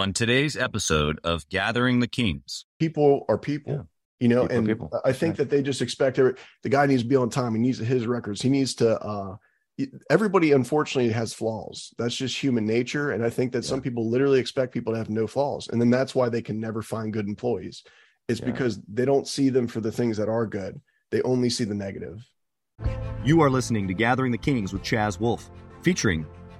on today's episode of Gathering the Kings. People are people. Yeah. You know, People and people. I think Yeah. that they just expect every, the guy needs to be on time. He needs his records. He needs to. uh Everybody, unfortunately, has flaws. That's just human nature, and I think that some people literally expect people to have no flaws, and then that's why they can never find good employees. It's Yeah. because they don't see them for the things that are good. They only see the negative. You are listening to Gathering the Kings with Chaz Wolfe, featuring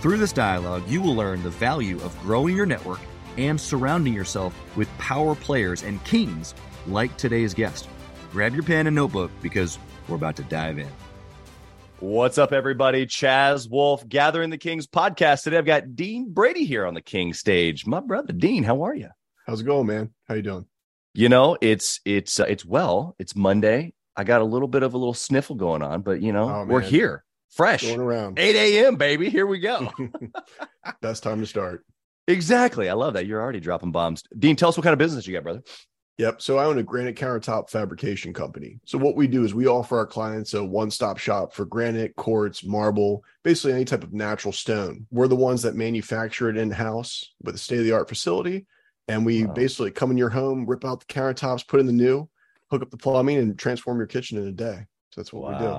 Through this dialogue, you will learn the value of growing your network and surrounding yourself with power players and kings like today's guest. Grab your pen and notebook because we're about to dive in. What's up, everybody? Chaz Wolfe, Gathering the Kings podcast. Today, I've got Dean Brady here on the King stage. My brother, Dean, how are you? How's it going, man? How you doing? You know, it's it's uh, it's well. It's Monday. I got a little bit of a little sniffle going on, but you know, Oh, we're here, fresh. Going around. 8 a.m. baby. Here we go. Best time to start. exactly. I love that. You're already dropping bombs. Dean, tell us what kind of business you got, brother. Yep. So I own a granite countertop fabrication company. So what we do is we offer our clients a one-stop shop for granite, quartz, marble, basically any type of natural stone. We're the ones that manufacture it in-house with a state-of-the-art facility. And we Wow. basically come in your home, rip out the countertops, put in the new, hook up the plumbing, and transform your kitchen in a day. So that's what we do.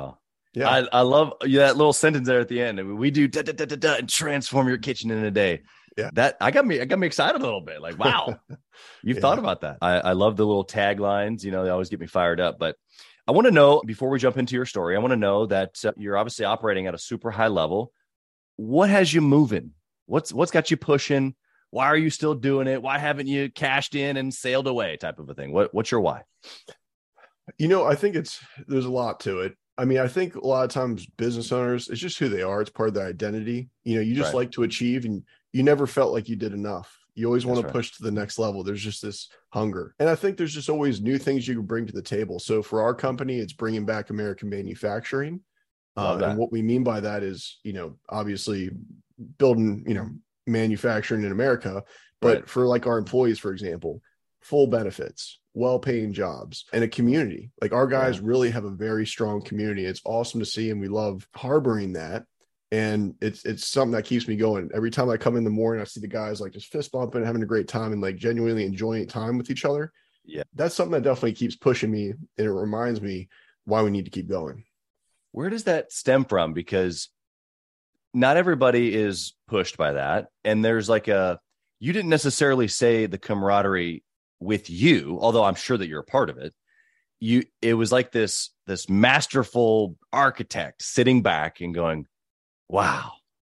Yeah. I, I love that little sentence there at the end. We do da, da, da, da, da, and transform your kitchen in a day. Yeah. That I got me I got me excited a little bit. Like, wow, you've Yeah. thought about that. I, I love the little taglines, you know, they always get me fired up. But I want to know before we jump into your story, I want to know that uh, you're obviously operating at a super high level. What has you moving? What's what's got you pushing? Why are you still doing it? Why haven't you cashed in and sailed away? Type of a thing. What what's your why? You know, I think it's there's a lot to it. I mean, I think a lot of times business owners, it's just who they are. It's part of their identity. You know, you just Right. like to achieve and you never felt like you did enough. You always want That's to right. push to the next level. There's just this hunger. And I think there's just always new things you can bring to the table. So for our company, it's bringing back American manufacturing. Uh, and what we mean by that is, you know, obviously building, you know, manufacturing in America. But Right. for like our employees, for example, full benefits, well-paying jobs, and a community. Like our guys really have a very strong community. It's awesome to see, and we love harboring that. And it's it's something that keeps me going. Every time I come in the morning, I see the guys like just fist bumping, having a great time, and like genuinely enjoying time with each other. Yeah. that's something that definitely keeps pushing me, and it reminds me why we need to keep going. where does that stem from because not everybody is pushed by that and there's like a you didn't necessarily say the camaraderie with you although i'm sure that you're a part of it you it was like this this masterful architect sitting back and going wow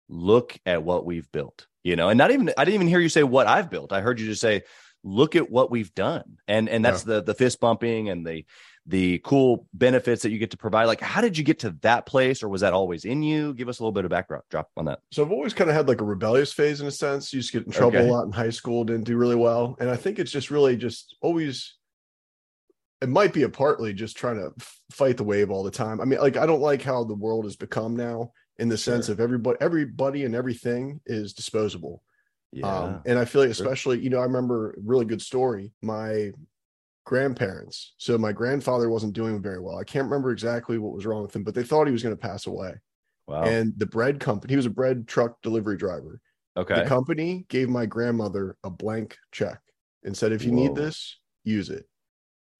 look at what we've built you know? And not even i didn't even hear you say what i've built. I heard you just say look at what we've done. And and that's the the fist bumping and the the cool benefits that you get to provide like how did you get to that place or was that always in you give us a little bit of background drop on that So I've always kind of had like a rebellious phase in a sense. You just get in trouble Okay. a lot in high school, didn't do really well. And I think it's just really just always it might be a partly just trying to fight the wave all the time. I mean, like I don't like how the world has become now in the sense Sure. of everybody everybody and everything is disposable. yeah Um, and I feel like especially, you know, I remember a really good story. My grandparents. So my grandfather wasn't doing very well. I can't remember exactly what was wrong with him, but they thought he was going to pass away. wow And the bread company, he was a bread truck delivery driver. okay The company gave my grandmother a blank check and said, if you need this, use it.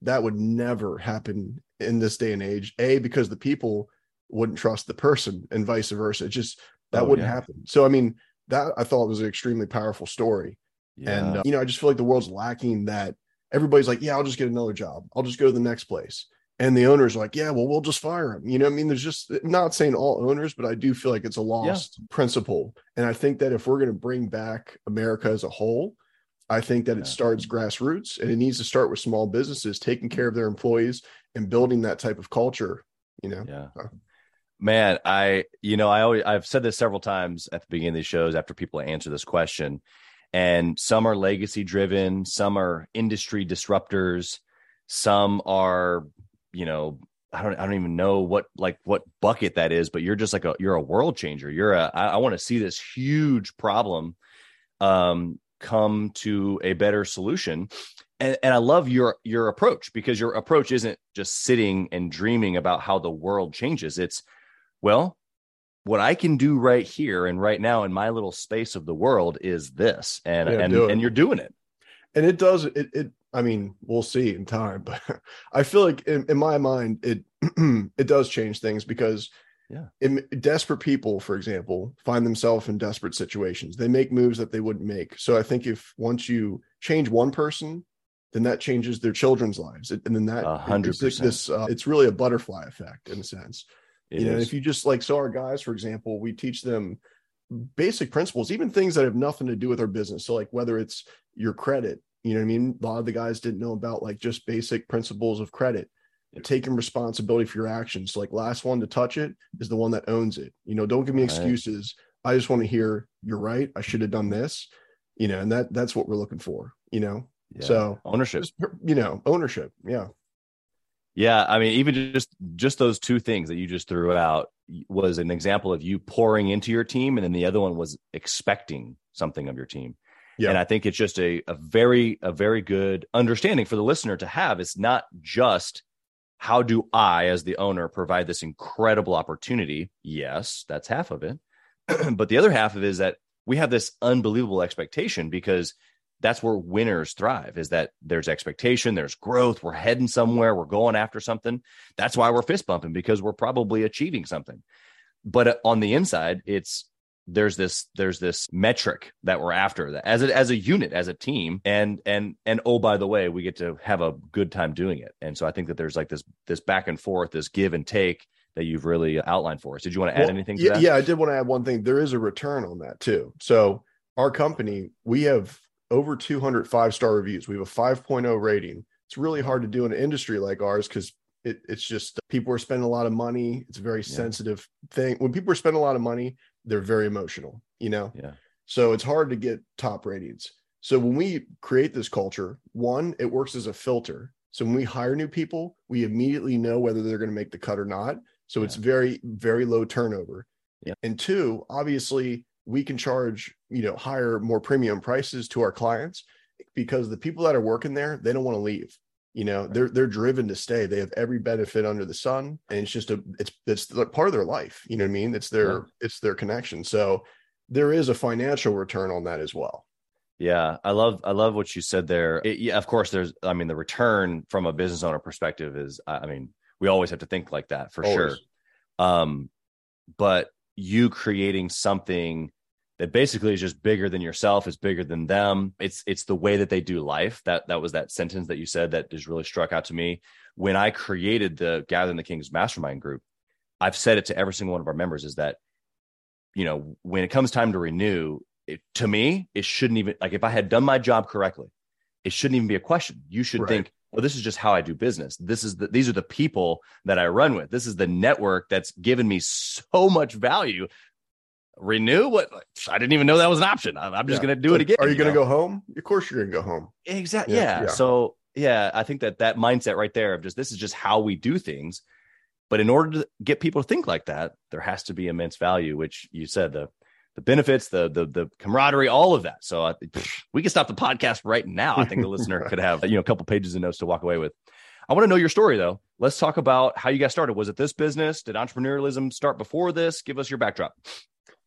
That would never happen in this day and age. A, because the people wouldn't trust the person and vice versa. It just that Oh, wouldn't yeah. happen. So, I mean, that I thought was an extremely powerful story. yeah. And, uh, you know, I just feel like the world's lacking that everybody's like, yeah, I'll just get another job. I'll just go to the next place. And the owners are like, yeah, well, we'll just fire him. You know, I mean, there's just not saying all owners, but I do feel like it's a lost principle. And I think that if we're going to bring back America as a whole, I think that it starts grassroots and it needs to start with small businesses taking care of their employees and building that type of culture. You know, Yeah. Uh, Man, I, you know, I always, I've said this several times at the beginning of these shows after people answer this question. And some are legacy driven, some are industry disruptors, some are, you know, I don't I don't even know what like what bucket that is, but you're just like a you're a world changer. You're a I, I want to see this huge problem um come to a better solution. And and I love your your approach because your approach isn't just sitting and dreaming about how the world changes. It's well, what I can do right here and right now in my little space of the world is this. And Yeah, and and you're doing it. and it does it it i mean we'll see in time but i feel like in, in my mind it it does change things because Yeah. in, desperate people for example find themselves in desperate situations they make moves that they wouldn't make so i think if once you change one person then that changes their children's lives and then that hundred percent. this uh, it's really a butterfly effect in a sense It you know if you just like so our guys for example we teach them basic principles even things that have nothing to do with our business. So like whether it's your credit you know what i mean? A lot of the guys didn't know about like just basic principles of credit Yeah. taking responsibility for your actions. Like last one to touch it is the one that owns it. You know don't give me Right. excuses. I just want to hear you're right. I should have done this. You know and that that's what we're looking for you know? Yeah. so ownership. just you know ownership. Yeah Yeah, I mean, even just just those two things that you just threw out was an example of you pouring into your team, and then the other one was expecting something of your team. Yeah. And I think it's just a a very a very good understanding for the listener to have. It's not just how do I, as the owner, provide this incredible opportunity. Yes, that's half of it, but the other half of it is that we have this unbelievable expectation because that's where winners thrive is that there's expectation there's growth we're heading somewhere we're going after something. That's why we're fist bumping because we're probably achieving something. But uh, on the inside it's there's this there's this metric that we're after that as a as a unit as a team and and and oh by the way we get to have a good time doing it. And so i think that there's like this this back and forth this give and take that you've really outlined for us. Did you want to add Well, anything to yeah, that? Yeah, I did want to add one thing. There is a return on that too. So our company, we have over 200 five-star reviews. We have a 5.0 rating. It's really hard to do in an industry like ours because it, it's just people are spending a lot of money. It's a very Yeah. sensitive thing. When people are spending a lot of money, they're very emotional, you know? yeah So it's hard to get top ratings. So when we create this culture, one, it works as a filter. So when we hire new people, we immediately know whether they're going to make the cut or not. So it's very, very low turnover. Yeah. And two, obviously, we can charge, you know, higher, more premium prices to our clients because the people that are working there, they don't want to leave. You know, they're they're driven to stay. They have every benefit under the sun, and it's just a it's it's part of their life. You know what I mean? It's their Yeah. it's their connection. So there is a financial return on that as well. Yeah, I love I love what you said there. It- yeah, of course, there's I mean the return from a business owner perspective is I I mean we always have to think like that for sure. Um, but you creating something that basically is just bigger than yourself, is bigger than them. It's it's the way that they do life. That that was that sentence that you said that just really struck out to me when I created the Gathering the Kings Mastermind group. I've said it to every single one of our members is that you know when it comes time to renew it, to me it shouldn't even like if i had done my job correctly it shouldn't even be a question you should Right. think well this is just how i do business this is the these are the people that i run with this is the network that's given me so much value renew what i didn't even know that was an option i'm, I'm just Yeah. going to do it again Are you, going to go home? Of course, you're going to go home. Exactly. Yeah, Yeah, yeah. So yeah, I think that that mindset right there of just this is just how we do things. But in order to get people to think like that, there has to be immense value, which you said the the benefits, the the the camaraderie, all of that. So I, we can stop the podcast right now. I think the listener could have you know a couple pages of notes to walk away with. I want to know your story though. Let's talk about how you got started. Was it this business? Did entrepreneurialism start before this? Give us your backdrop.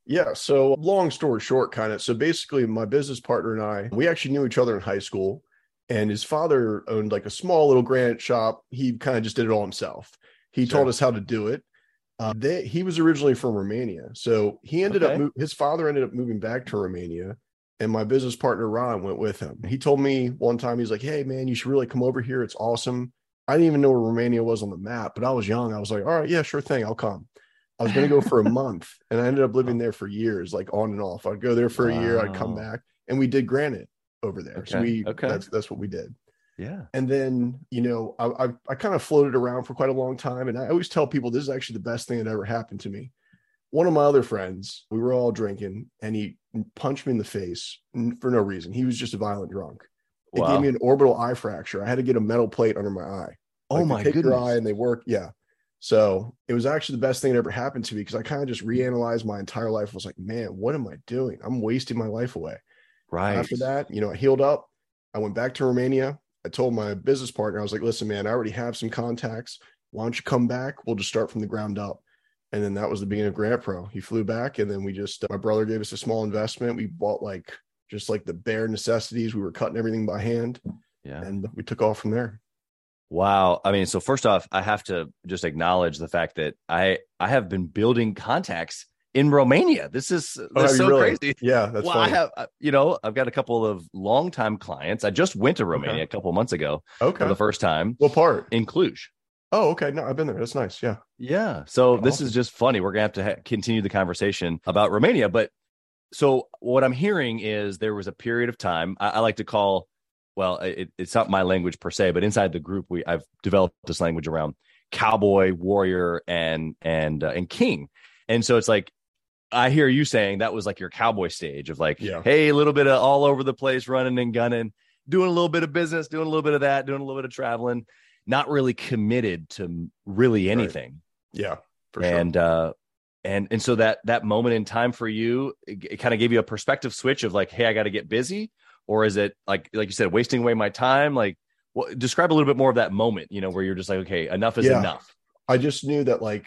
Yeah. So, long story short, kind of. So, basically, my business partner and I, we actually knew each other in high school, and his father owned like a small little granite shop. He kind of just did it all himself. He Sure. told us how to do it. Uh, they, he was originally from Romania, so he ended Okay. up. His father ended up moving back to Romania, and my business partner Ron went with him. He told me one time, he's like, "Hey, man, you should really come over here. It's awesome." I didn't even know where Romania was on the map, but I was young. I was like, "All right, yeah, sure thing, I'll come." I was going to go for a month, and I ended up living there for years, like on and off. I'd go there for a year, I'd come back, and we did granite over there. So we okay. that's that's what we did. Yeah. And then you know, I I, I kind of floated around for quite a long time, and I always tell people this is actually the best thing that ever happened to me. One of my other friends, we were all drinking, and he punched me in the face for no reason. He was just a violent drunk. It Wow. gave me an orbital eye fracture. I had to get a metal plate under my eye. Oh Like, my take goodness. Your eye and they work. Yeah. So it was actually the best thing that ever happened to me because I kind of just reanalyzed my entire life. I was like, man, what am I doing? I'm wasting my life away. Right. After that, you know, I healed up. I went back to Romania. I told my business partner, I was like, listen, man, I already have some contacts. Why don't you come back? We'll just start from the ground up. And then that was the beginning of GranitePro. He flew back, and then we just, uh, my brother gave us a small investment. We bought like just like the bare necessities. We were cutting everything by hand, Yeah. and we took off from there. Wow. I mean, so first off, I have to just acknowledge the fact that I I have been building contacts in Romania. This is Oh, this is so really? crazy. Yeah, that's well, I have, uh, you know, I've got a couple of longtime clients. I just went to Romania Okay. a couple months ago okay. for the first time what part? in Cluj. Oh, okay. No, I've been there. That's nice. Yeah. Yeah. So this is just funny. We're gonna have to ha- continue the conversation about Romania, but so what I'm hearing is there was a period of time I, I like to call, well, it, it's not my language per se, but inside the group we I've developed this language around cowboy, warrior, and and uh, and king, and so it's like I hear you saying that was like your cowboy stage of like, Yeah. hey, a little bit of all over the place, running and gunning, doing a little bit of business, doing a little bit of that, doing a little bit of traveling, not really committed to really anything Yeah. For sure. and uh and and so that that moment in time for you it, it kind of gave you a perspective switch of like hey i got to get busy or is it like like you said wasting away my time like what describe a little bit more of that moment you know where you're just like okay enough is Yeah. enough I just knew that like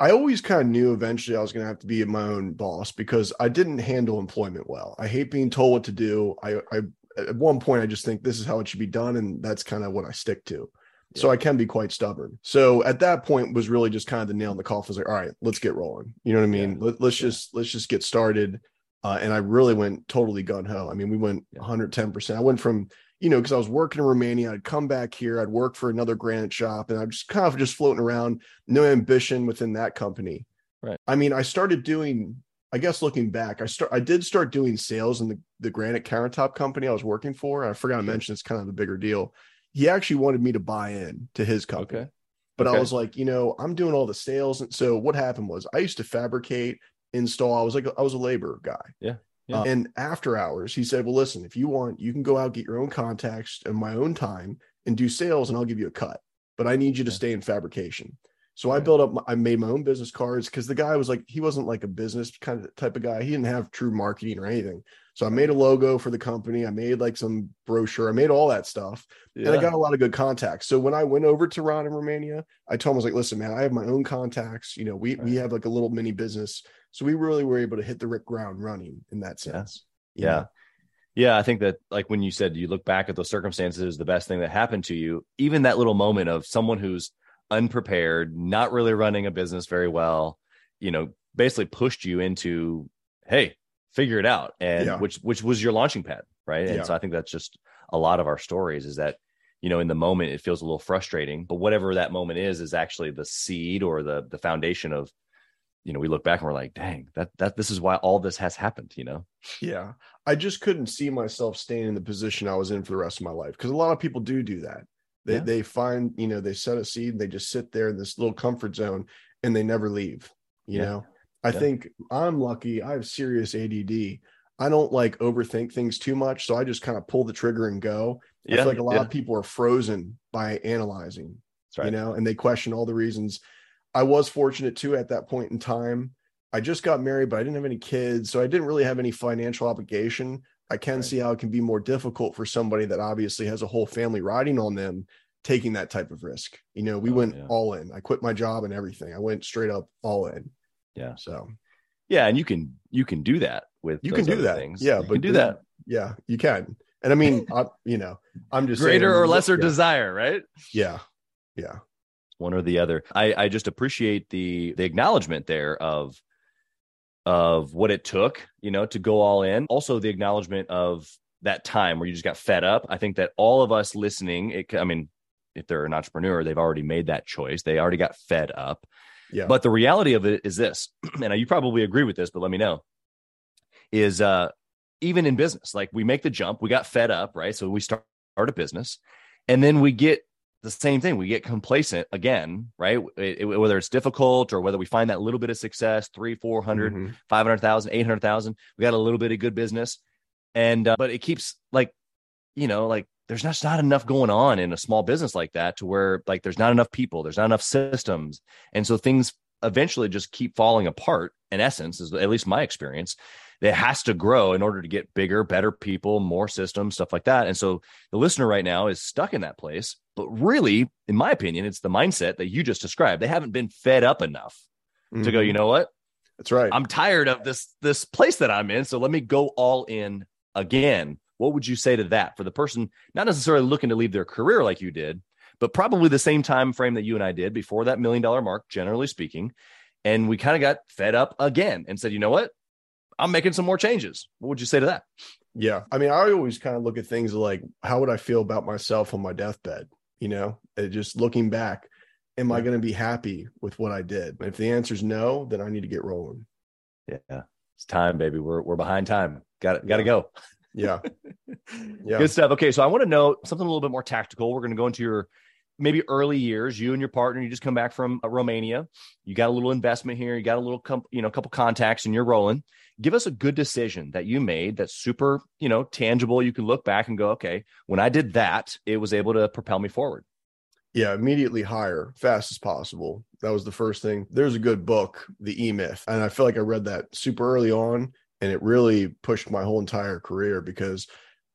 I always kind of knew eventually I was going to have to be my own boss because I didn't handle employment well. I hate being told what to do. I, I at one point I just think this is how it should be done, and that's kind of what I stick to. So I can be quite stubborn. So at that point was really just kind of the nail in the coffin. I was like, all right, let's get rolling. You know what I mean? Yeah. Let, let's Yeah. just let's just get started. Uh, and I really went totally gun ho. I mean, we went Yeah. 110. percent I went from you know because I was working in Romania. I'd come back here. I'd work for another granite shop, and I'm just kind of just floating around. No ambition within that company. Right. I mean, I started doing. I guess looking back, I start. I did start doing sales in the the granite countertop company I was working for. I forgot to mention it's kind of the bigger deal. He actually wanted me to buy in to his company. okay But I was like, you know, I'm doing all the sales. And so what happened was I used to fabricate, install. I was like, I was a labor guy. Yeah, yeah. Uh, and after hours, he said, well, listen, if you want, you can go out, get your own contacts and my own time and do sales and I'll give you a cut. But I need you to Yeah. stay in fabrication. So I built up, my, I made my own business cards because the guy was like, he wasn't like a business kind of type of guy. He didn't have true marketing or anything. So I made a logo for the company. I made like some brochure. I made all that stuff and I got a lot of good contacts. So when I went over to Ron in Romania, I told him I was like, "Listen, man, I have my own contacts. You know, we we have like a little mini business, so we really were able to hit the Rick ground running in that sense." yeah know? yeah i think that like when you said you look back at those circumstances the best thing that happened to you even that little moment of someone who's unprepared not really running a business very well you know basically pushed you into hey figure it out and Yeah. which which was your launching pad right and Yeah. so i think that's just a lot of our stories is that you know in the moment it feels a little frustrating but whatever that moment is is actually the seed or the the foundation of you know we look back and we're like dang that that this is why all this has happened you know Yeah. I just couldn't see myself staying in the position I was in for the rest of my life because a lot of people do do that. They Yeah. they find, you know, they set a seed, and they just sit there in this little comfort zone and they never leave, you Yeah. know. I Yeah. think I'm lucky. I have serious ADD. I don't like overthink things too much, so I just kind of pull the trigger and go. I feel like a lot yeah, of people are frozen by analyzing that's right you know, and they question all the reasons. I was fortunate too at that point in time. I just got married, but I didn't have any kids, so I didn't really have any financial obligation. I can Right. see how it can be more difficult for somebody that obviously has a whole family riding on them taking that type of risk. You know, we Oh, went yeah. all in. I quit my job and everything. I went straight up all in. Yeah. So Yeah, and you can you can do that with you can do that. Things. Yeah, you but can do that. yeah, you can. And I mean, I, you know, I'm just Greater saying, or lesser yeah, desire, right? Yeah. Yeah. One or the other. I I just appreciate the the acknowledgement there of of what it took, you know, to go all in. Also, the acknowledgement of that time where you just got fed up. I think that all of us listening, it, I mean, if they're an entrepreneur, they've already made that choice. They already got fed up. Yeah. But the reality of it is this, and you probably agree with this, but let me know. Is uh even in business, like we make the jump, we got fed up, right? So we start, start a business, and then we get the same thing. We get complacent again, right? It, it, whether it's difficult or whether we find that little bit of success, three, 400, mm-hmm. 500,000, 800,000, we got a little bit of good business. And, uh, but it keeps like, you know, like there's just not enough going on in a small business like that to where like there's not enough people, there's not enough systems. And so things eventually just keep falling apart in essence, is at least my experience it has to grow in order to get bigger, better people, more systems, stuff like that. And so the listener right now is stuck in that place. But really, in my opinion, it's the mindset that you just described. They haven't been fed up enough mm-hmm. to go, you know what? That's right. I'm tired of this this place that I'm in. So let me go all in again. What would you say to that for the person not necessarily looking to leave their career like you did, but probably the same time frame that you and I did before that million dollar mark, generally speaking. And we kind of got fed up again and said, you know what? I'm making some more changes. What would you say to that? Yeah. I mean, I always kind of look at things like how would I feel about myself on my deathbed? You know, uh, just looking back, am I going to be happy with what I did? If the answer is no, then I need to get rolling. Yeah. It's time, baby. We're we're behind time. Got it. Got to yeah. go. Yeah. yeah. Good stuff. Okay. So I want to know something a little bit more tactical. We're going to go into your maybe early years, you and your partner, you just come back from uh, Romania, you got a little investment here, you got a little, com- you know, a couple contacts, and you're rolling. Give us a good decision that you made that's super, you know, tangible. You can look back and go, okay, when I did that, it was able to propel me forward. Yeah, immediately hire fast as possible. That was the first thing. There's a good book, The E Myth, and I feel like I read that super early on, and it really pushed my whole entire career because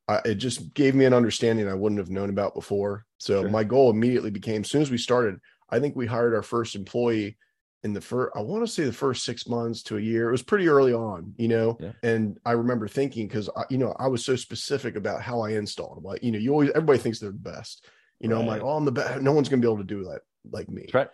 I, it just gave me an understanding I wouldn't have known about before. So sure. my goal immediately became as soon as we started, I think we hired our first employee in the first, I want to say the first six months to a year. It was pretty early on, you know. Yeah. And I remember thinking because you know I was so specific about how I installed. Like you know, you always everybody thinks they're the best. You know, right. I'm like, oh, I'm the best. No one's gonna be able to do that like me. That's right.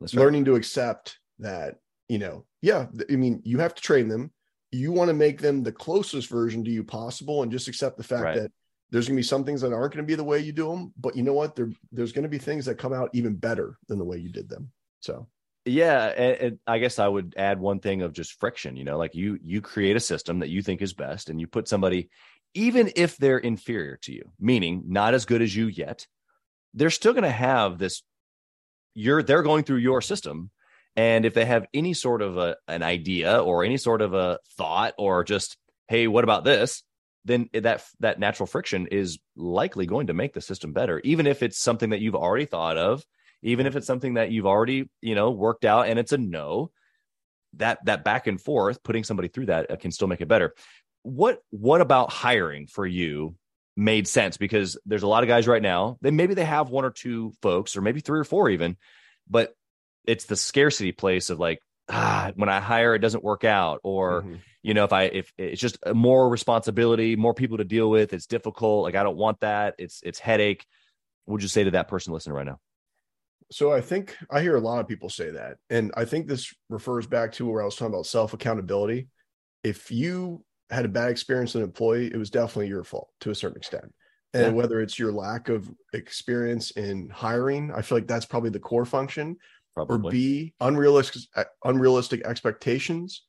That's Learning right. to accept that, you know, yeah. I mean, you have to train them you want to make them the closest version to you possible and just accept the fact right. that there's going to be some things that aren't going to be the way you do them but you know what? There, there's going to be things that come out even better than the way you did them so. Yeah and, and, i guess i would add one thing of just friction you know like you you create a system that you think is best and you put somebody even if they're inferior to you meaning not as good as you yet they're still going to have this you're they're going through your system. And if they have any sort of a, an idea or any sort of a thought or just, hey, what about this? Then that that natural friction is likely going to make the system better, even if it's something that you've already thought of, even if it's something that you've already you know worked out and it's a no. That that back and forth, putting somebody through that uh, can still make it better. What what about hiring for you made sense? Because there's a lot of guys right now. They maybe they have one or two folks, or maybe three or four even, but it's the scarcity place of like ah when i hire it doesn't work out or mm-hmm. you know if i if it's just more responsibility more people to deal with it's difficult like i don't want that it's it's headache. What would you say to that person listening right now? So i think i hear a lot of people say that and i think this refers back to where i was talking about self accountability if you had a bad experience with an employee it was definitely your fault to a certain extent. And yeah. whether it's your lack of experience in hiring i feel like that's probably the core function Probably. Or B, unrealistic unrealistic expectations,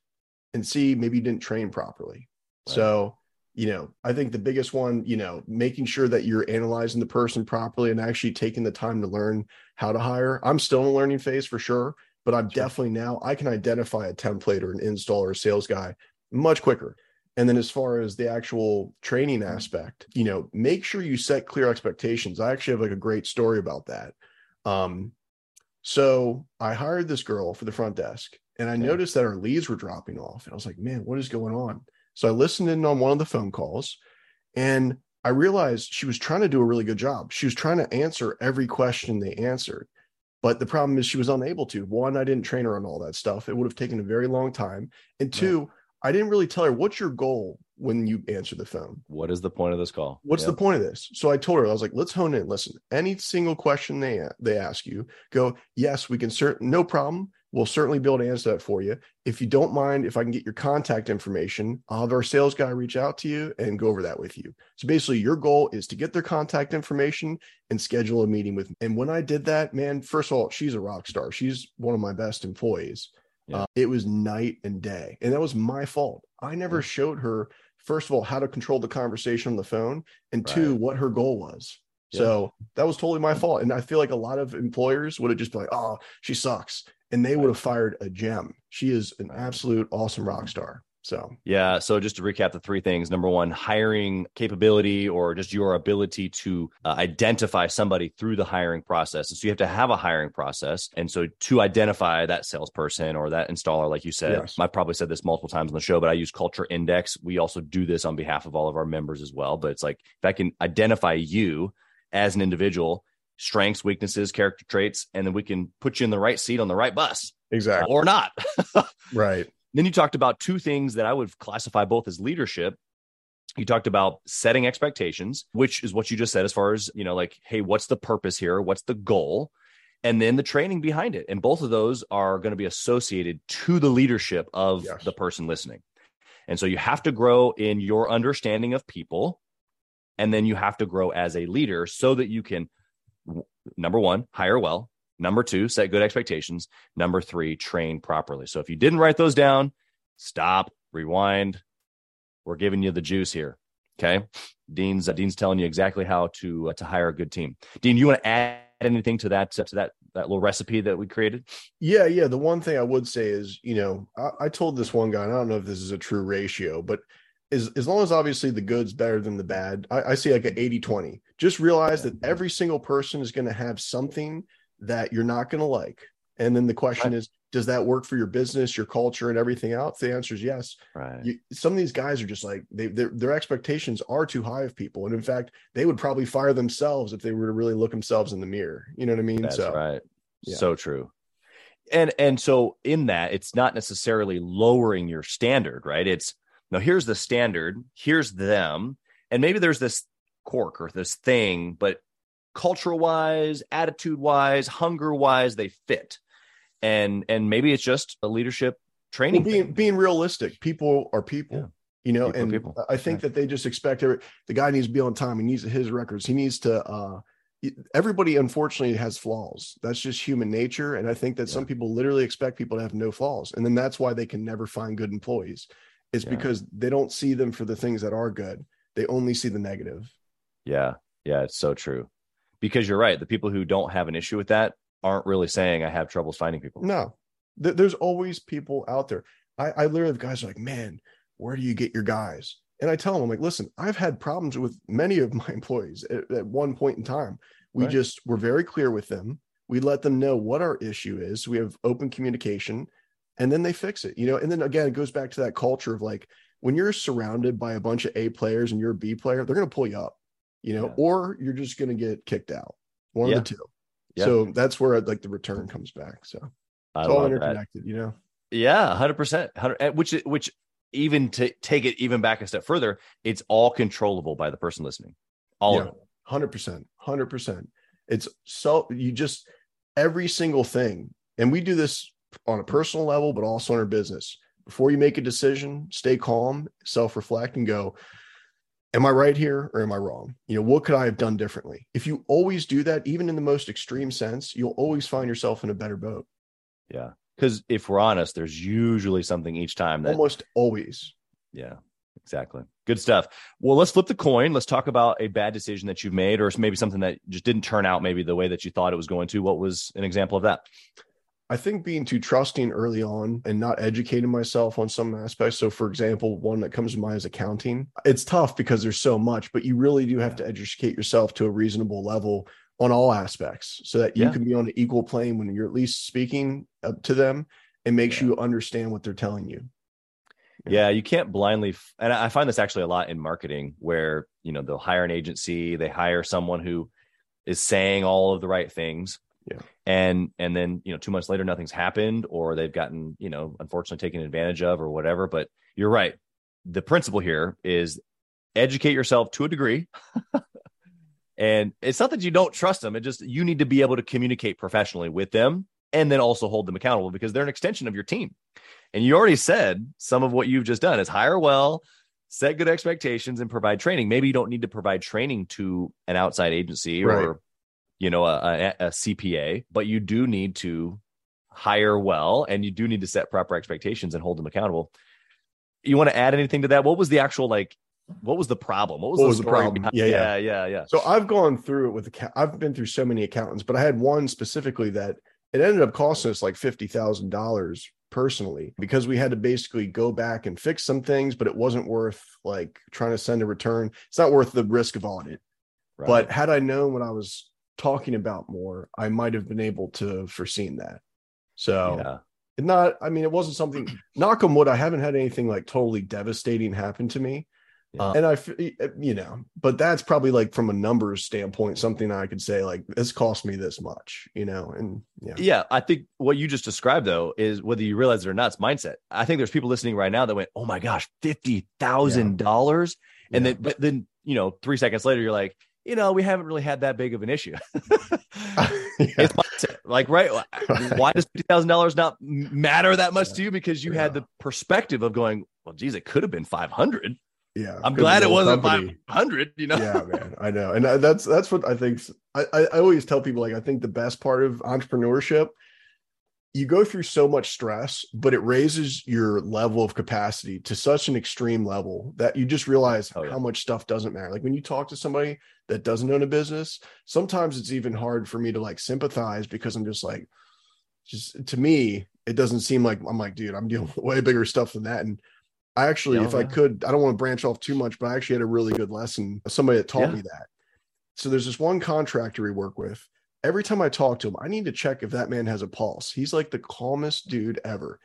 and C, maybe you didn't train properly. Right. So, you know, I think the biggest one, you know, making sure that you're analyzing the person properly and actually taking the time to learn how to hire. I'm still in a learning phase for sure, but I'm sure. definitely now I can identify a templater or an installer or a sales guy much quicker. And then as far as the actual training mm-hmm. aspect, you know, make sure you set clear expectations. I actually have like a great story about that. Um, so I hired this girl for the front desk and I okay. noticed that our leads were dropping off. And I was like, man, what is going on? So I listened in on one of the phone calls and I realized she was trying to do a really good job. She was trying to answer every question they answered. But the problem is she was unable to. One, I didn't train her on all that stuff. It would have taken a very long time. And two, I didn't really tell her what's your goal when you answer the phone. What is the point of this call? What's yep. the point of this? So I told her I was like, let's hone in. Listen, any single question they they ask you, go yes, we can certain no problem. We'll certainly be able to answer that for you. If you don't mind, if I can get your contact information, I'll have our sales guy reach out to you and go over that with you. So basically, your goal is to get their contact information and schedule a meeting with. Me. And when I did that, man, first of all, she's a rock star. She's one of my best employees. Yeah. Uh, it was night and day. And that was my fault. I never yeah. showed her, first of all, how to control the conversation on the phone, and right. two, what her goal was. Yeah. So that was totally my fault. And I feel like a lot of employers would have just been like, oh, she sucks. And they would have fired a gem. She is an absolute awesome rock star. So Yeah. So just to recap the three things number one, hiring capability or just your ability to uh, identify somebody through the hiring process. And so you have to have a hiring process. And so to identify that salesperson or that installer, like you said, Yes. I've probably said this multiple times on the show, but I use Culture Index. We also do this on behalf of all of our members as well. But it's like if I can identify you as an individual, strengths, weaknesses, character traits, and then we can put you in the right seat on the right bus exactly. or not. Right. Then you talked about two things that I would classify both as leadership. You talked about setting expectations, which is what you just said as far as, you know, like, hey, what's the purpose here? What's the goal? And then the training behind it. And both of those are going to be associated to the leadership of Yes. the person listening. And so you have to grow in your understanding of people. And then you have to grow as a leader so that you can, number one, hire well. Number two, set good expectations. Number three, train properly. So if you didn't write those down, stop, rewind. We're giving you the juice here. Okay. Dean's uh, Dean's telling you exactly how to uh, to hire a good team. Dean, you want to add anything to that to that that little recipe that we created? Yeah, yeah. The one thing I would say is, you know, I, I told this one guy, and I don't know if this is a true ratio, but as, as long as obviously the good's better than the bad, I, I see like an 80 20. Just realize that every single person is going to have something that you're not going to like. And then the question Right. is, does that work for your business, your culture, and everything else? The answer is yes. Right. You, some of these guys are just like they their, their expectations are too high of people, and in fact, they would probably fire themselves if they were to really look themselves in the mirror. You know what I mean? That's so right. yeah. So true. And and so in that, it's not necessarily lowering your standard, right? It's no, here's the standard, here's them, and maybe there's this cork or this thing, but cultural wise, attitude wise, hunger wise, they fit. And and maybe it's just a leadership well, training. being thing. being realistic people are people Yeah. you know People and people. i think Right. that they just expect every, the guy needs to be on time he needs to hit his records he needs to uh everybody unfortunately has flaws that's just human nature and i think that some people literally expect people to have no flaws and then that's why they can never find good employees it's Yeah. because they don't see them for the things that are good they only see the negative Yeah. Yeah, it's so true. Because you're right. The people who don't have an issue with that aren't really saying I have troubles finding people. no. Th- there's always people out there. I i literally have guys like man where do you get your guys? And i tell them i'm like listen i've had problems with many of my employees at, at one point in time. We Right. just were very clear with them. We let them know what our issue is. We have open communication and then they fix it you know? And then again it goes back to that culture of like when you're surrounded by a bunch of a players and you're a b player they're going to pull you up you know Yeah. or you're just going to get kicked out one Yeah. of the two Yeah. so that's where like the return comes back so I it's all love that. interconnected you know Yeah, hundred percent. Which which even to take it even back a step further, it's all controllable by the person listening. All of it. Hundred percent, hundred percent. It's so you just every single thing, and we do this on a personal level, but also in our business. Before you make a decision, stay calm, self-reflect, and go, "Am I right here or am I wrong? You know, what could I have done differently?" If you always do that, even in the most extreme sense, you'll always find yourself in a better boat. Yeah. Because if we're honest, there's usually something each time that Almost always. Yeah, exactly. Good stuff. Well, let's flip the coin. Let's talk about a bad decision that you've made, or maybe something that just didn't turn out maybe the way that you thought it was going to. What was an example of that? I think being too trusting early on and not educating myself on some aspects. So, for example, one that comes to mind is accounting. It's tough because there's so much, but you really do have to educate yourself to a reasonable level on all aspects so that you Yeah. can be on an equal plane when you're at least speaking uh, to them and makes Yeah. you understand what they're telling you. Yeah, you can't blindly, f- and I find this actually a lot in marketing, where you know they'll hire an agency, they hire someone who is saying all of the right things, Yeah. and and then you know two months later nothing's happened, or they've gotten you know unfortunately taken advantage of, or whatever. But you're right. The principle here is educate yourself to a degree. and it's not that you don't trust them; it just you need to be able to communicate professionally with them, and then also hold them accountable because they're an extension of your team. And you already said some of what you've just done is hire well, set good expectations, and provide training. Maybe you don't need to provide training to an outside agency Right. or, you know, a, a, a CPA, but you do need to hire well and you do need to set proper expectations and hold them accountable. You want to add anything to that? What was the actual like what was the problem? What was, What the, was the problem? Yeah, yeah. yeah, yeah, yeah. So I've gone through it with account. I've been through so many accountants, but I had one specifically that it ended up costing us like fifty thousand dollars personally because we had to basically go back and fix some things, but it wasn't worth like trying to send a return. It's not worth the risk of audit. Right. But had I known what I was talking about more, I might have been able to foreseen that. So yeah. not, I mean, it wasn't something. knock on wood, I haven't had anything like totally devastating happen to me. Yeah. Uh, and I, uh, you know, but that's probably like from a numbers standpoint, something I could say like this cost me this much, you know, and yeah, Yeah, I think what you just described though is whether you realize it or not, it's mindset. I think there's people listening right now that went, "Oh my gosh, fifty thousand dollars," and Yeah. then but then you know three seconds later you're like, you know, we haven't really had that big of an issue. Yeah. Like right? Why does fifty thousand dollars not matter that much to you? Because you had the perspective of going, well, geez, it could have been five hundred. yeah. I'm glad it wasn't five hundred. You know? yeah, man, I know, and uh, that's that's what I think. I I always tell people like I think the best part of entrepreneurship, you go through so much stress, but it raises your level of capacity to such an extreme level that you just realize Oh, yeah. how much stuff doesn't matter. Like when you talk to somebody that doesn't own a business, sometimes it's even hard for me to like sympathize because I'm just like, just to me, it doesn't seem like I'm like, dude, I'm dealing with way bigger stuff than that, and. I actually, Yeah, if I could, I don't want to branch off too much, but I actually had a really good lesson. Somebody that taught Yeah. me that. So there's this one contractor we work with. Every time I talk to him, I need to check if that man has a pulse. He's like the calmest dude ever.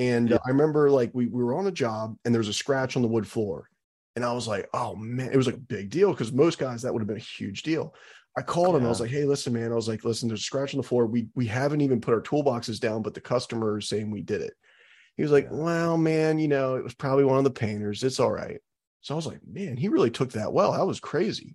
And Yeah. uh, I remember like we, we were on a job and there was a scratch on the wood floor. And I was like, oh man, it was like a big deal because most guys that would have been a huge deal. I called him. I was like, hey, listen, man. I was like, listen, there's a scratch on the floor. We we haven't even put our toolboxes down, but the customer is saying we did it. He was like, Yeah. well, man, you know, it was probably one of the painters. It's all right. So I was like, man, he really took that well. That was crazy.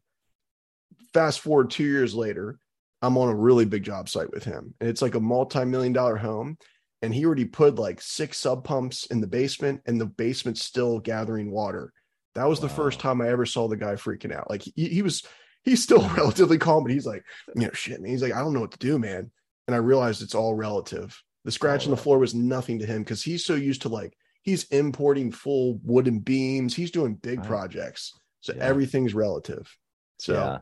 Fast forward two years later, I'm on a really big job site with him. And it's like a multi-million dollar home. And he already put like six sump pumps in the basement, and the basement's still gathering water. That was the first time I ever saw the guy freaking out. Like he, he was he's still relatively calm, but he's like, you know, shit, man. He's like, I don't know what to do, man. And I realized it's all relative. The scratch on the floor was nothing to him because he's so used to like he's importing full wooden beams. He's doing big Right. projects. So Yeah. everything's relative. So Yeah.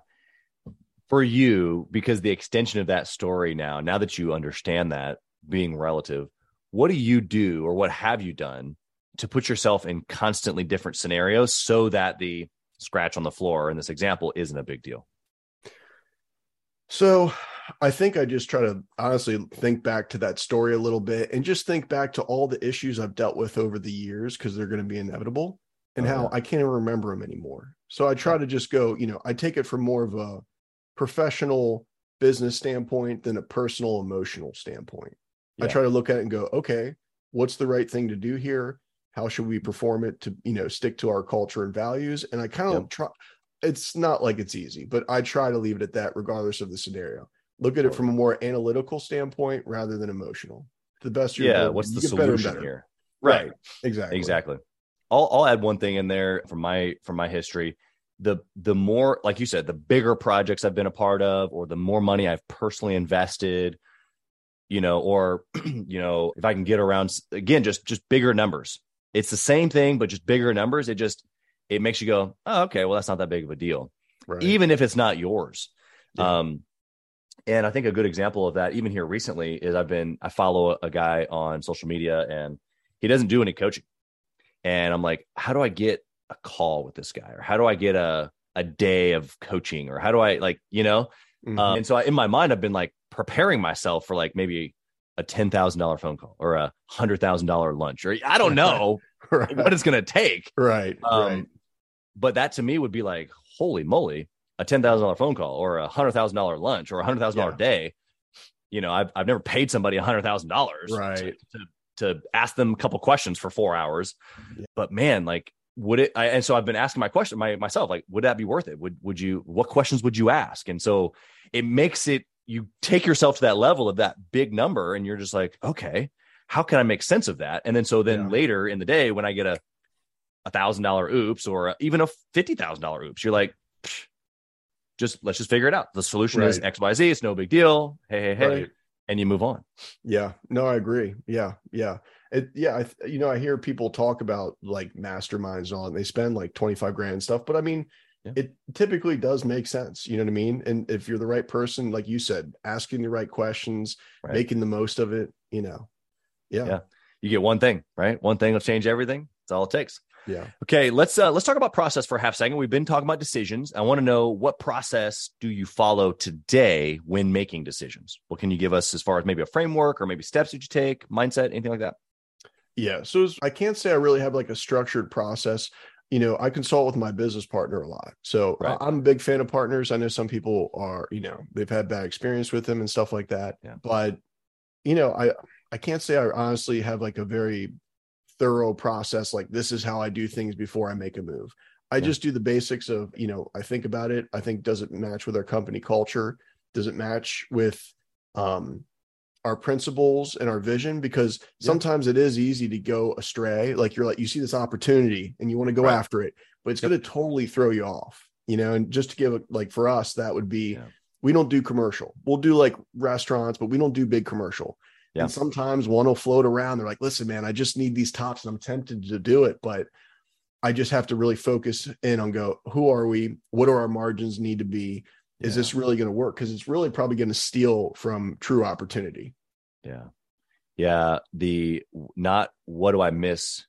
For you, because the extension of that story now, now that you understand that being relative, what do you do or what have you done to put yourself in constantly different scenarios so that the scratch on the floor in this example isn't a big deal? So I think I just try to honestly think back to that story a little bit and just think back to all the issues I've dealt with over the years because they're going to be inevitable and Oh, how. I can't even remember them anymore. So I try to just go, you know, I take it from more of a professional business standpoint than a personal emotional standpoint. I try to look at it and go, okay, what's the right thing to do here? How should we perform it to, you know, stick to our culture and values? And I kind of try it's not like it's easy, but I try to leave it at that regardless of the scenario. Look at it from a more analytical standpoint rather than emotional. The best you're Yeah. able- What's you the get better solution better. here? Right. Exactly. Exactly. I'll I'll add one thing in there from my from my history. The the more like you said, the bigger projects I've been a part of, or the more money I've personally invested, you know, or you know, if I can get around again, just just bigger numbers. It's the same thing, but just bigger numbers. It just it makes you go, oh, okay, well, that's not that big of a deal, Right. even if it's not yours. Yeah. Um, and I think a good example of that, even here recently, is I've been I follow a, a guy on social media and he doesn't do any coaching. And I'm like, how do I get a call with this guy? Or how do I get a a day of coaching? Or how do I like, you know? Mhm. Um, and so I, in my mind, I've been like preparing myself for like maybe a ten thousand dollar phone call or a hundred thousand dollar lunch, or I don't know right. what it's gonna take. right. Um, right. But that to me would be like, holy moly, a ten thousand dollar phone call or a hundred thousand dollar lunch or a hundred thousand dollar Yeah. day. You know, I've I've never paid somebody a hundred thousand dollars Right. to, to ask them a couple questions for four hours. Yeah. But man, like would it I, and so I've been asking my question my, myself, like, would that be worth it? Would would you what questions would you ask? And so it makes it you take yourself to that level of that big number and you're just like, okay, how can I make sense of that? And then so then Yeah. later in the day when I get a a thousand dollar oops or even a fifty thousand dollar oops, you're like, just let's just figure it out. The solution is X, Y, Z. It's no big deal. Hey, hey, hey. Right. and you move on. Yeah, no, I agree. Yeah, yeah, it, yeah. I, you know, I hear people talk about like masterminds and all, and they spend like twenty five grand and stuff. But I mean, yeah. it typically does make sense. You know what I mean? And if you're the right person, like you said, asking the right questions, right. making the most of it, you know, yeah. yeah, you get one thing, right? One thing will change everything. That's all it takes. Yeah. Okay, let's uh, let's talk about process for a half second. We've been talking about decisions. I want to know what process do you follow today when making decisions? What can you give us as far as maybe a framework or maybe steps that you take, mindset, anything like that? Yeah. So I can't say I really have like a structured process. You know, I consult with my business partner a lot. So right. I'm a big fan of partners. I know some people are, you know, they've had bad experience with them and stuff like that. Yeah. But, you know, I I can't say I honestly have like a very thorough process like this is how i do things before i make a move i yeah. just do the basics of you know i think about it i think does it match with our company culture does it match with um our principles and our vision because yeah. sometimes it is easy to go astray like you're like you see this opportunity and you want to go right. after it but it's yep. going to totally throw you off you know and just to give a, like for us that would be yeah. we don't do commercial we'll do like restaurants but we don't do big commercial yeah. And sometimes one will float around. They're like, listen, man, I just need these tops and I'm tempted to do it, but I just have to really focus in on go, who are we? What do our margins need to be? Is yeah. this really going to work? Because it's really probably going to steal from true opportunity. Yeah. Yeah. The not what do I miss?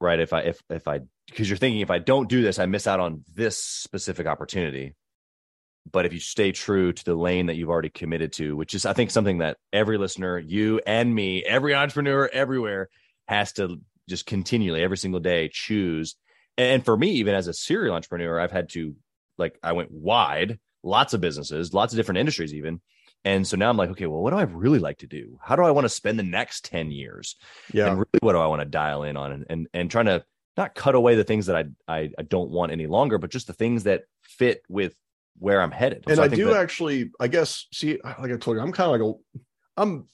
Right. If I, if, if I, because you're thinking if I don't do this, I miss out on this specific opportunity but if you stay true to the lane that you've already committed to which is i think something that every listener you and me every entrepreneur everywhere has to just continually every single day choose and for me even as a serial entrepreneur i've had to like i went wide lots of businesses lots of different industries even and so now i'm like okay well what do i really like to do how do i want to spend the next 10 years yeah and really what do i want to dial in on and and, and trying to not cut away the things that I, I i don't want any longer but just the things that fit with where I'm headed. And so I, I do that- actually, I guess, see, like I told you, I'm kind of like a, I'm,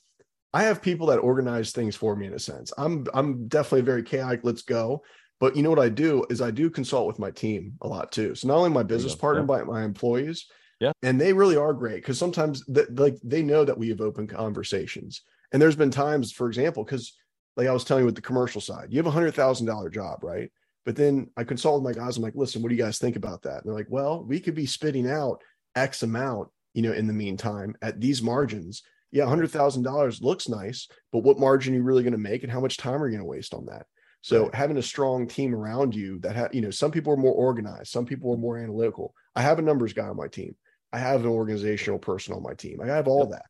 I have people that organize things for me in a sense. I'm, I'm definitely very chaotic. Let's go. But you know what I do is I do consult with my team a lot too. So not only my business partner, yeah. but my employees. Yeah. And they really are great because sometimes that like they know that we have open conversations. And there's been times, for example, because like I was telling you with the commercial side, you have a hundred thousand dollar job, right? But then I consult with my guys. I'm like, listen, what do you guys think about that? And they're like, well, we could be spitting out X amount, you know, in the meantime at these margins. Yeah, hundred thousand dollars looks nice, but what margin are you really going to make, and how much time are you going to waste on that? So having a strong team around you that have, you know, some people are more organized, some people are more analytical. I have a numbers guy on my team. I have an organizational person on my team. I have all yep. that.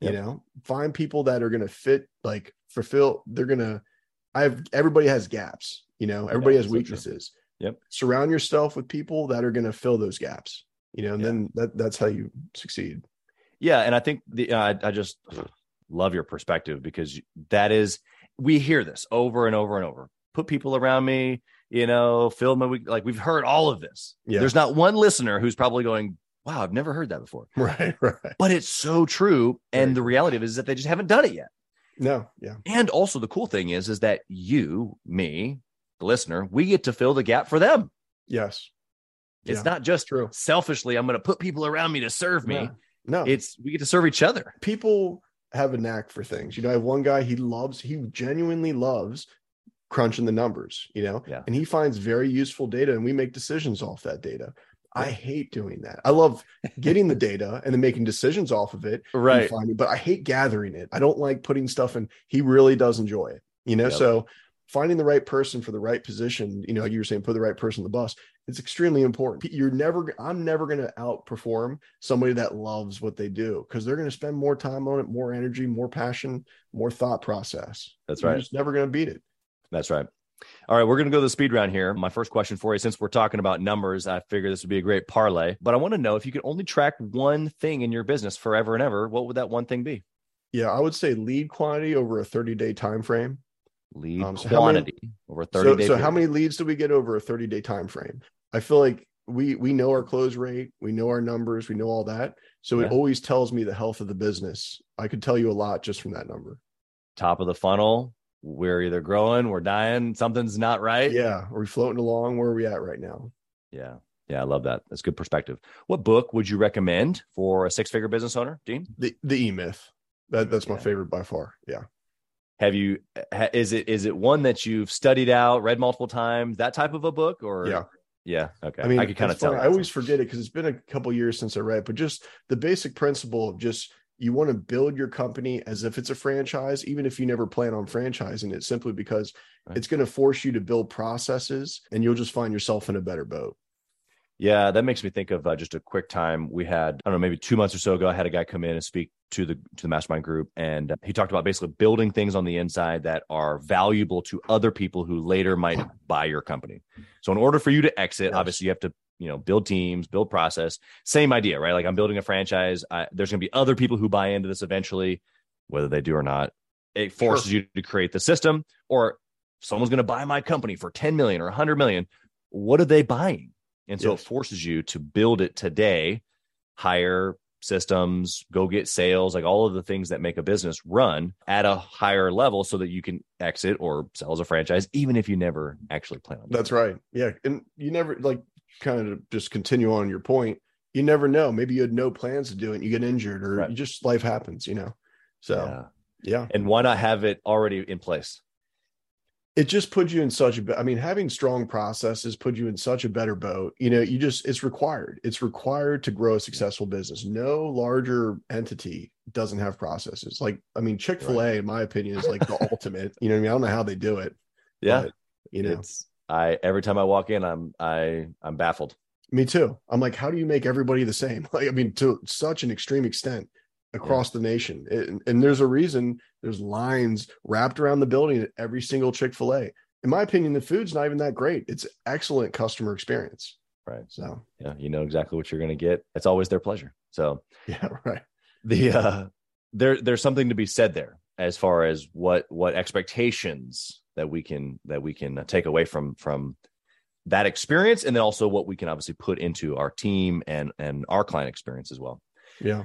Yep. You know, find people that are going to fit, like fulfill. They're going to. I have everybody has gaps. You know, everybody yeah, has weaknesses. So yep. Surround yourself with people that are going to fill those gaps. You know, and yeah. then that that's how you succeed. Yeah, and I think the uh, I, I just love your perspective because that is we hear this over and over and over. Put people around me, you know, film my week. Like we've heard all of this. Yeah. There's not one listener who's probably going, "Wow, I've never heard that before." Right, right. But it's so true, and right. the reality of it is that they just haven't done it yet. No, yeah. And also the cool thing is, is that you, me, the listener, we get to fill the gap for them. Yes. It's yeah, not just true. selfishly, I'm going to put people around me to serve me. No. no, it's we get to serve each other. People have a knack for things. You know, I have one guy, he loves, he genuinely loves crunching the numbers, you know, yeah. and he finds very useful data and we make decisions off that data. I hate doing that. I love getting the data and then making decisions off of it. Right. Finding, but I hate gathering it. I don't like putting stuff in. He really does enjoy it. You know, yep. so finding the right person for the right position, you know, you were saying put the right person on the bus. It's extremely important. You're never, I'm never going to outperform somebody that loves what they do because they're going to spend more time on it, more energy, more passion, more thought process. That's right. You're just never going to beat it. That's right. All right, we're going to go to the speed round here. My first question for you, since we're talking about numbers, I figure this would be a great parlay. But I want to know if you could only track one thing in your business forever and ever, what would that one thing be? Yeah, I would say lead quantity over a 30 day time frame lead um, so quantity many, over 30 so, days. So how many leads do we get over a 30 day time frame? I feel like we we know our close rate, we know our numbers, we know all that. So yeah. it always tells me the health of the business. I could tell you a lot just from that number. Top of the funnel, we're either growing, we're dying, something's not right. Yeah. Are we floating along? Where are we at right now? Yeah. Yeah, I love that. That's good perspective. What book would you recommend for a six figure business owner, Dean? The the E Myth. That that's my Yeah. favorite by far. Yeah. Have you? ha- Is it is it one that you've studied out, read multiple times, that type of a book, or Yeah. yeah? Okay, I mean, I could kind of tell. I always forget it because it's been a couple years since I read, but just the basic principle of just you want to build your company as if it's a franchise, even if you never plan on franchising it, simply because Right. it's going to force you to build processes and you'll just find yourself in a better boat. Yeah, that makes me think of uh, just a quick time we had. I don't know, maybe two months or so ago. I had a guy come in and speak to the to the mastermind group, and uh, he talked about basically building things on the inside that are valuable to other people who later might buy your company. So, in order for you to exit, Yes. obviously you have to you know build teams, build process. Same idea, right? Like I'm building a franchise. I, there's going to be other people who buy into this eventually, whether they do or not. It forces you to create the system, or someone's going to buy my company for 10 million or 100 million. What are they buying? And so Yes. it forces you to build it today, hire systems, go get sales, like all of the things that make a business run at a higher level so that you can exit or sell as a franchise, even if you never actually plan on it. That's right. Yeah. And you never like kind of just continue on your point. You never know. Maybe you had no plans to do it. And you get injured or Right. you just life happens, you know? So Yeah. yeah. And why not have it already in place? it just puts you in such a, I mean having strong processes put you in such a better boat you know you just it's required it's required to grow a successful business no larger entity doesn't have processes like i mean chick-fil-a in my opinion is like the ultimate you know what i mean i don't know how they do it Yeah. but, you know It's I every time I walk in, I'm I I'm baffled. me too i'm like how do you make everybody the same like i mean to such an extreme extent across the nation and, and there's a reason there's lines wrapped around the building at every single chick-fil-a in my opinion the food's not even that great it's excellent customer experience Right. so Yeah. You know exactly what you're gonna get. It's always their pleasure. So yeah right the uh there there's something to be said there as far as what what expectations that we can that we can uh, take away from from that experience and then also what we can obviously put into our team and and our client experience as well yeah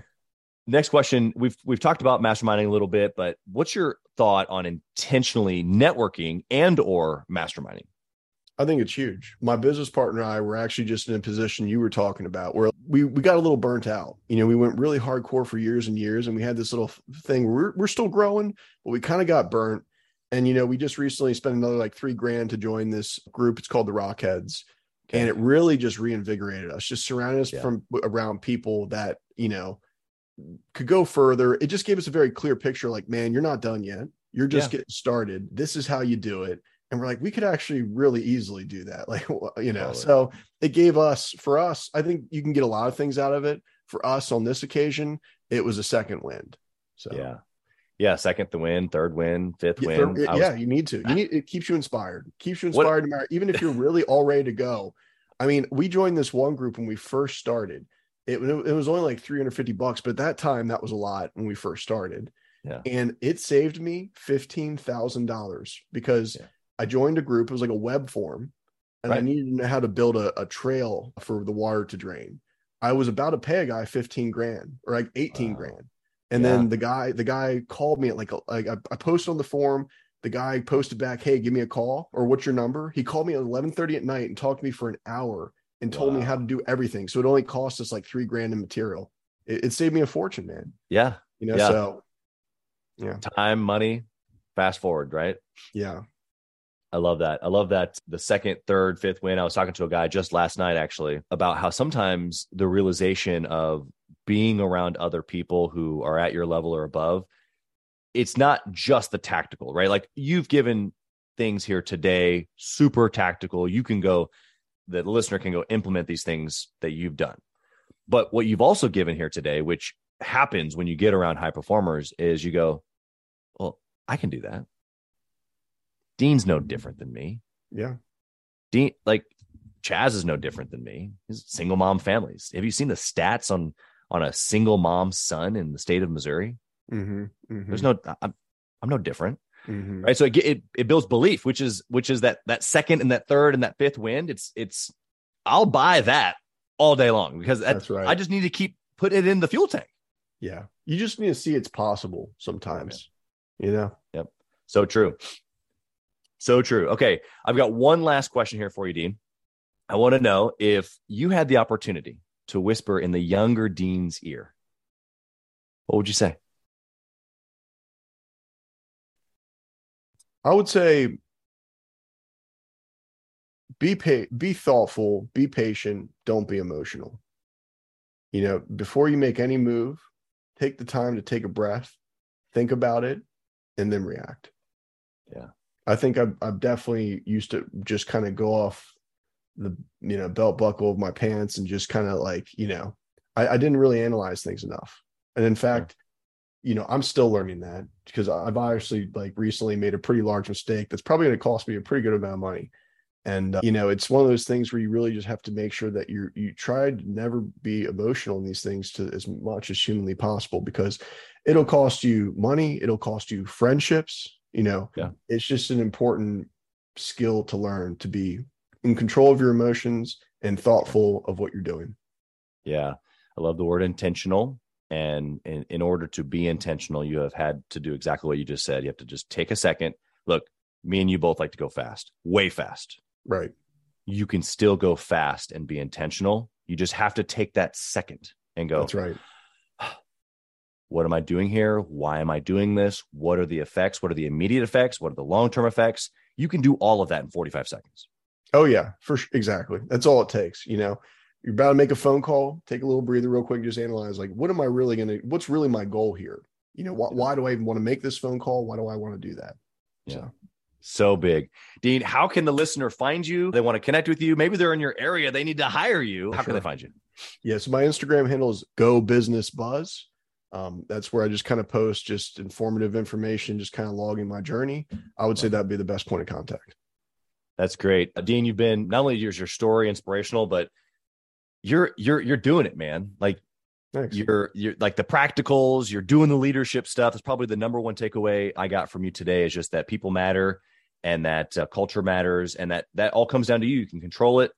next question we've we've talked about masterminding a little bit but what's your thought on intentionally networking and or masterminding I think it's huge. My business partner and I were actually just in a position you were talking about where we, we got a little burnt out. You know, we went really hardcore for years and years, and we had this little thing. where We're, we're still growing, but we kind of got burnt. And, you know, we just recently spent another like three grand to join this group. It's called the Rockheads. And it really just reinvigorated us, just surrounded us Yeah. from around people that, you know, could go further. It just gave us a very clear picture like, man, you're not done yet. You're just Yeah. getting started. This is how you do it and we're like we could actually really easily do that like you know Totally. so it gave us for us i think you can get a lot of things out of it for us on this occasion it was a second wind so yeah yeah second the win third win fifth yeah, win. was- yeah, you need to. You need it keeps you inspired. Keeps you inspired no matter even if you're really all ready to go. I mean we joined this one group when we first started. It, it was only like 350 bucks but at that time that was a lot when we first started. Yeah. and it saved me $15000 because Yeah. i joined a group it was like a web form and i needed to know how to build a, a trail for the water to drain. I was about to pay a guy 15 grand or like 18 Wow. grand and Yeah. then the guy the guy called me at like, like I, posted on the forum the guy posted back hey give me a call or what's your number? He called me at 11:30 at night and talked to me for an hour and told me how to do everything. So it only cost us like three grand in material. It, it saved me a fortune man. Yeah. You know Yeah. so yeah. Time money fast forward right? Yeah. I love that. I love that the second, third, fifth win. I was talking to a guy just last night actually about how sometimes the realization of being around other people who are at your level or above, it's not just the tactical, right? Like you've given things here today, super tactical. You can go, the listener can go implement these things that you've done. But what you've also given here today, which happens when you get around high performers, is you go, well, I can do that. Dean's no mm-hmm. different than me. yeah Dean, like Chaz is no different than me. He's single mom families. Have you seen the stats on on a single mom's son in the state of Missouri? mm-hmm, mm-hmm, There's no, I'm, I'm no different, mhm. right? So it, it it builds belief, which is which is that that second and that third and that fifth wind. It's it's I'll buy that all day long because that, that's right I just need to keep putting it in the fuel tank. yeah you just need to see it's possible sometimes you know Yep. So true. So true. Okay. I've got one last question here for you, Dean. I want to know if you had the opportunity to whisper in the younger Dean's ear, what would you say? I would say be pa- be thoughtful, be patient, don't be emotional. You know, before you make any move, take the time to take a breath, think about it, and then react. Yeah. I think I've, I've definitely used to just kind of go off the you know belt buckle of my pants and just kind of like you know I, I, didn't really analyze things enough. And in fact you know i'm still learning that because i've obviously like recently made a pretty large mistake that's probably going to cost me a pretty good amount of money. And uh, you know it's one of those things where you really just have to make sure that you you try to never be emotional in these things to as much as humanly possible because it'll cost you money it'll cost you friendships you know? Yeah. it's just an important skill to learn to be in control of your emotions and thoughtful of what you're doing yeah i love the word intentional and in, in order to be intentional you have had to do exactly what you just said you have to just take a second look me and you both like to go fast way fast right you can still go fast and be intentional you just have to take that second and go that's right what am I doing here? Why am I doing this? What are the effects? What are the immediate effects? What are the long term effects? You can do all of that in 45 seconds. Oh, yeah, for sure. Exactly. That's all it takes. You know, you're about to make a phone call, take a little breather real quick, just analyze like, what am I really going to, what's really my goal here? You know, why, why do I even want to make this phone call? Why do I want to do that? Yeah. So. so big. Dean, how can the listener find you? They want to connect with you. Maybe they're in your area. They need to hire you. How sure. can they find you? Yes, yeah, so my Instagram handle is Go Business Buzz um, that's where I just kind of post just informative information, just kind of logging my journey. I would say that'd be the best point of contact. That's great, Dean. You've been not only is your story inspirational, but you're you're you're doing it, man. Like Thanks. you're you're like the practicals. You're doing the leadership stuff. That's probably the number one takeaway I got from you today. Is just that people matter and that uh, culture matters, and that that all comes down to you. You can control it,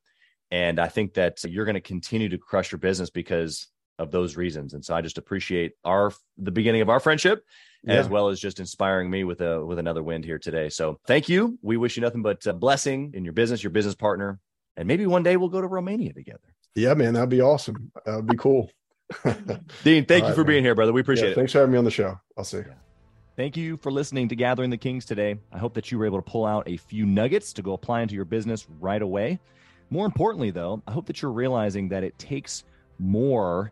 and I think that you're going to continue to crush your business because of those reasons. And so I just appreciate our the beginning of our friendship yeah. as well as just inspiring me with a with another wind here today. So thank you. We wish you nothing but uh, blessing in your business, your business partner, and maybe one day we'll go to Romania together. Yeah, man, that'd be awesome. That'd be cool. Dean, thank All you for being here, brother. We appreciate yeah, it. Thanks for having me on the show. I'll see. Yeah. Thank you for listening to Gathering the Kings today. I hope that you were able to pull out a few nuggets to go apply into your business right away. More importantly, though, I hope that you're realizing that it takes more